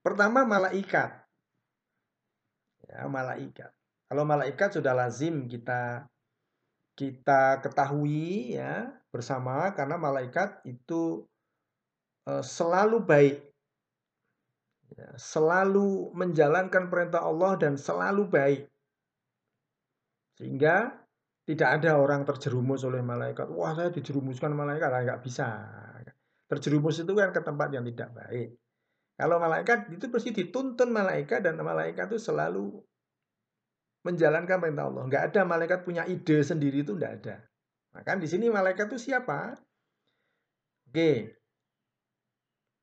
Pertama malaikat. Ya, malaikat. Kalau malaikat sudah lazim kita kita ketahui ya bersama karena malaikat itu uh, selalu baik. Ya, selalu menjalankan perintah Allah dan selalu baik. Sehingga tidak ada orang terjerumus oleh malaikat. Wah, saya dijerumuskan malaikat, ah, nggak bisa. Terjerumus itu kan ke tempat yang tidak baik. Kalau malaikat itu pasti dituntun malaikat dan malaikat itu selalu menjalankan perintah Allah. Nggak ada malaikat punya ide sendiri itu nggak ada. Maka di sini malaikat itu siapa? Oke.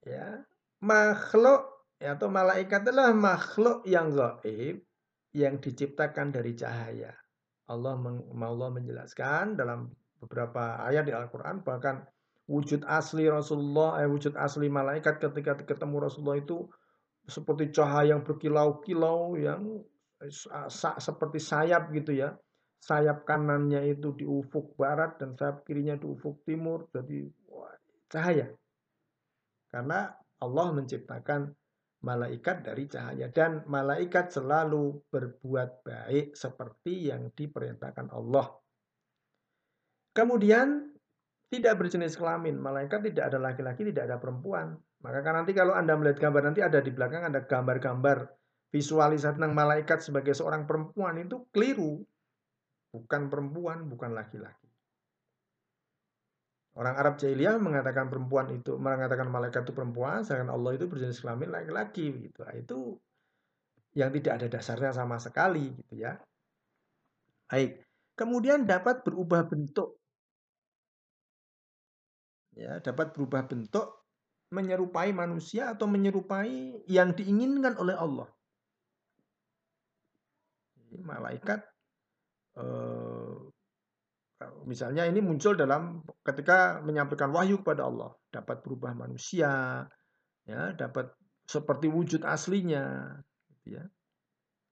Ya, makhluk ya, atau malaikat adalah makhluk yang gaib yang diciptakan dari cahaya. Allah Allah menjelaskan dalam beberapa ayat di Al-Qur'an bahkan wujud asli Rasulullah, eh, wujud asli malaikat ketika ketemu Rasulullah itu seperti cahaya yang berkilau-kilau yang eh, seperti sayap gitu ya. Sayap kanannya itu di ufuk barat dan sayap kirinya di ufuk timur. Jadi wah, cahaya. Karena Allah menciptakan malaikat dari cahaya dan malaikat selalu berbuat baik seperti yang diperintahkan Allah. Kemudian tidak berjenis kelamin. Malaikat tidak ada laki-laki, tidak ada perempuan. Maka kan nanti kalau Anda melihat gambar nanti ada di belakang ada gambar-gambar visualisasi tentang malaikat sebagai seorang perempuan itu keliru. Bukan perempuan, bukan laki-laki. Orang Arab jahiliyah mengatakan perempuan itu mengatakan malaikat itu perempuan, sedangkan Allah itu berjenis kelamin laki-laki gitu. Nah, itu yang tidak ada dasarnya sama sekali gitu ya. Baik. Kemudian dapat berubah bentuk ya dapat berubah bentuk menyerupai manusia atau menyerupai yang diinginkan oleh Allah. Malaikat eh, misalnya ini muncul dalam ketika menyampaikan wahyu kepada Allah, dapat berubah manusia, ya, dapat seperti wujud aslinya, gitu ya.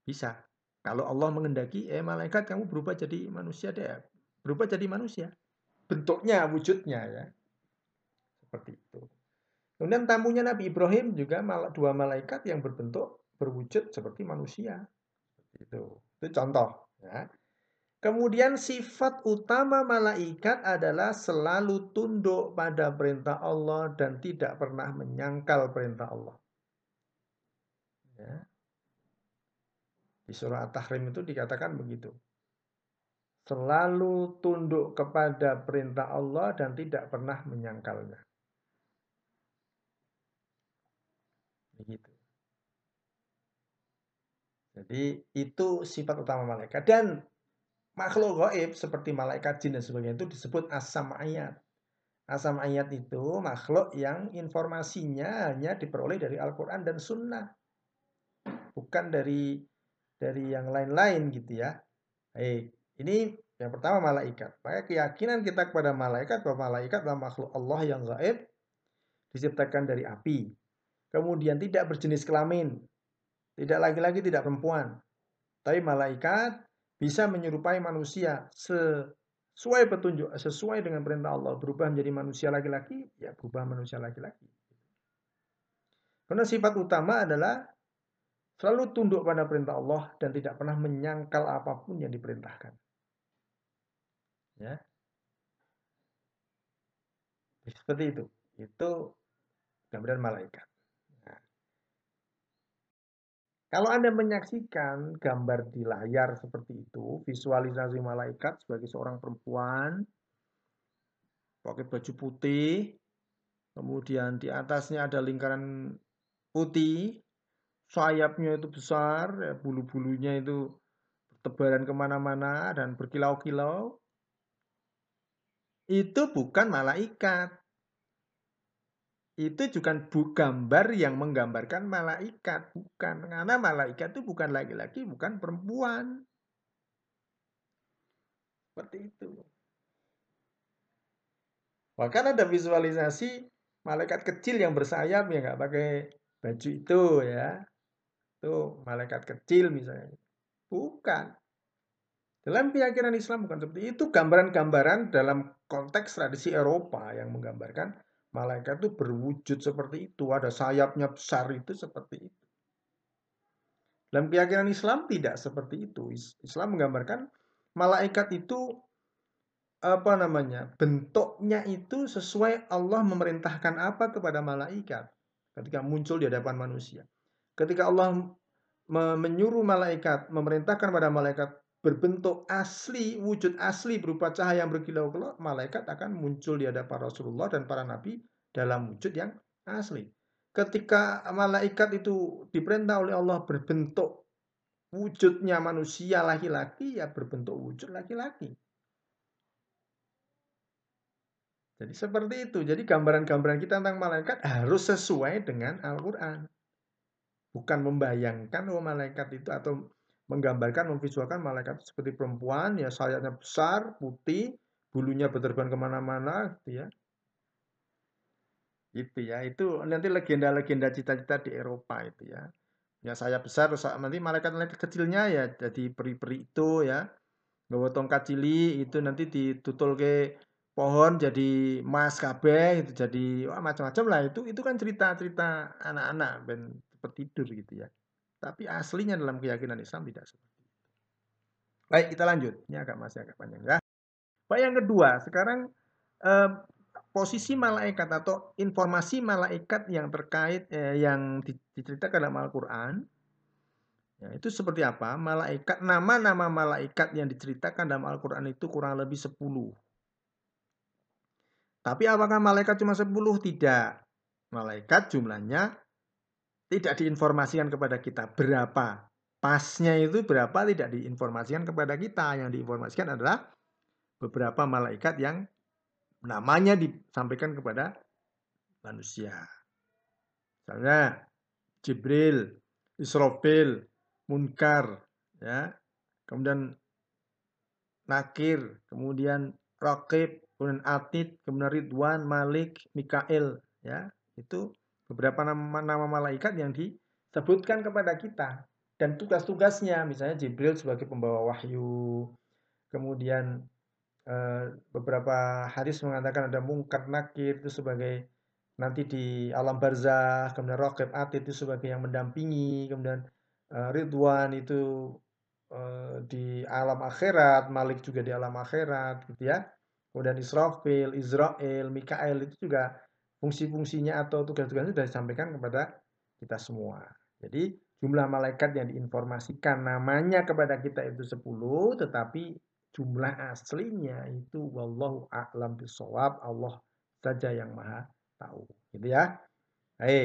Bisa. Kalau Allah mengendaki, eh malaikat kamu berubah jadi manusia deh, berubah jadi manusia. Bentuknya, wujudnya ya. Seperti itu. Kemudian tamunya Nabi Ibrahim juga dua malaikat yang berbentuk berwujud seperti manusia. Itu. Itu contoh. Ya. Kemudian sifat utama malaikat adalah selalu tunduk pada perintah Allah dan tidak pernah menyangkal perintah Allah. Ya. Di surah At-Tahrim itu dikatakan begitu. Selalu tunduk kepada perintah Allah dan tidak pernah menyangkalnya. Begitu. Jadi itu sifat utama malaikat dan makhluk gaib seperti malaikat jin dan sebagainya itu disebut asam ayat. Asam ayat itu makhluk yang informasinya hanya diperoleh dari Al-Quran dan Sunnah, bukan dari dari yang lain-lain gitu ya. Baik, ini yang pertama malaikat. Maka keyakinan kita kepada malaikat bahwa malaikat adalah makhluk Allah yang gaib diciptakan dari api kemudian tidak berjenis kelamin, tidak laki-laki, tidak perempuan, tapi malaikat bisa menyerupai manusia sesuai petunjuk, sesuai dengan perintah Allah, berubah menjadi manusia laki-laki, ya berubah manusia laki-laki. Karena sifat utama adalah selalu tunduk pada perintah Allah dan tidak pernah menyangkal apa pun yang diperintahkan. Ya. Seperti itu. Itu gambaran malaikat. Kalau Anda menyaksikan gambar di layar seperti itu, visualisasi malaikat sebagai seorang perempuan, pakai baju putih, kemudian di atasnya ada lingkaran putih, sayapnya itu besar, ya, bulu-bulunya itu bertebaran ke mana-mana dan berkilau-kilau, itu bukan malaikat itu juga gambar yang menggambarkan malaikat, bukan. Karena malaikat itu bukan laki-laki, bukan perempuan. Seperti itu. Bahkan ada visualisasi malaikat kecil yang bersayap ya nggak pakai baju itu ya. Itu malaikat kecil misalnya. Bukan. Dalam keyakinan Islam bukan seperti itu. Gambaran-gambaran dalam konteks tradisi Eropa yang menggambarkan Malaikat itu berwujud seperti itu, ada sayapnya besar itu seperti itu. Dalam keyakinan Islam tidak seperti itu. Islam menggambarkan malaikat itu apa namanya? bentuknya itu sesuai Allah memerintahkan apa kepada malaikat ketika muncul di hadapan manusia. Ketika Allah menyuruh malaikat, memerintahkan pada malaikat berbentuk asli, wujud asli berupa cahaya yang berkilau-kilau, malaikat akan muncul di hadapan Rasulullah dan para nabi dalam wujud yang asli. Ketika malaikat itu diperintah oleh Allah berbentuk wujudnya manusia laki-laki, ya berbentuk wujud laki-laki. Jadi seperti itu. Jadi gambaran-gambaran kita tentang malaikat harus sesuai dengan Al-Quran. Bukan membayangkan oh malaikat itu atau menggambarkan, memvisualkan malaikat itu seperti perempuan, ya sayapnya besar, putih, bulunya berterbangan ke mana-mana, gitu ya. Gitu ya, itu nanti legenda-legenda cita-cita di Eropa itu ya. Ya saya besar, nanti malaikat-malaikat kecilnya ya jadi peri-peri itu ya. Gawa tongkat cili itu nanti ditutul ke pohon jadi mas kabeh itu jadi wah macam-macam lah itu itu kan cerita-cerita anak-anak ben tidur gitu ya. Tapi aslinya dalam keyakinan Islam tidak seperti itu. Baik, kita lanjut. Ini agak masih agak panjang ya. Baik, yang kedua, sekarang eh, posisi malaikat atau informasi malaikat yang terkait eh, yang diceritakan dalam Al-Qur'an Ya, itu seperti apa? Malaikat nama-nama malaikat yang diceritakan dalam Al-Qur'an itu kurang lebih 10. Tapi apakah malaikat cuma 10? Tidak. Malaikat jumlahnya tidak diinformasikan kepada kita berapa. Pasnya itu berapa tidak diinformasikan kepada kita. Yang diinformasikan adalah beberapa malaikat yang namanya disampaikan kepada manusia. Misalnya Jibril, Israfil, Munkar, ya. Kemudian Nakir, kemudian Rakib, kemudian Atid, kemudian Ridwan, Malik, Mikael, ya. Itu beberapa nama, nama malaikat yang disebutkan kepada kita dan tugas-tugasnya misalnya Jibril sebagai pembawa wahyu kemudian eh, beberapa hadis mengatakan ada mungkar nakir itu sebagai nanti di alam barzah kemudian rokib atid itu sebagai yang mendampingi kemudian eh, Ridwan itu eh, di alam akhirat Malik juga di alam akhirat gitu ya. Kemudian Israfil Israel Mikael itu juga fungsi-fungsinya atau tugas-tugasnya sudah disampaikan kepada kita semua. Jadi jumlah malaikat yang diinformasikan namanya kepada kita itu 10, tetapi jumlah aslinya itu wallahu a'lam bisawab, Allah saja yang maha tahu. Gitu ya. Baik.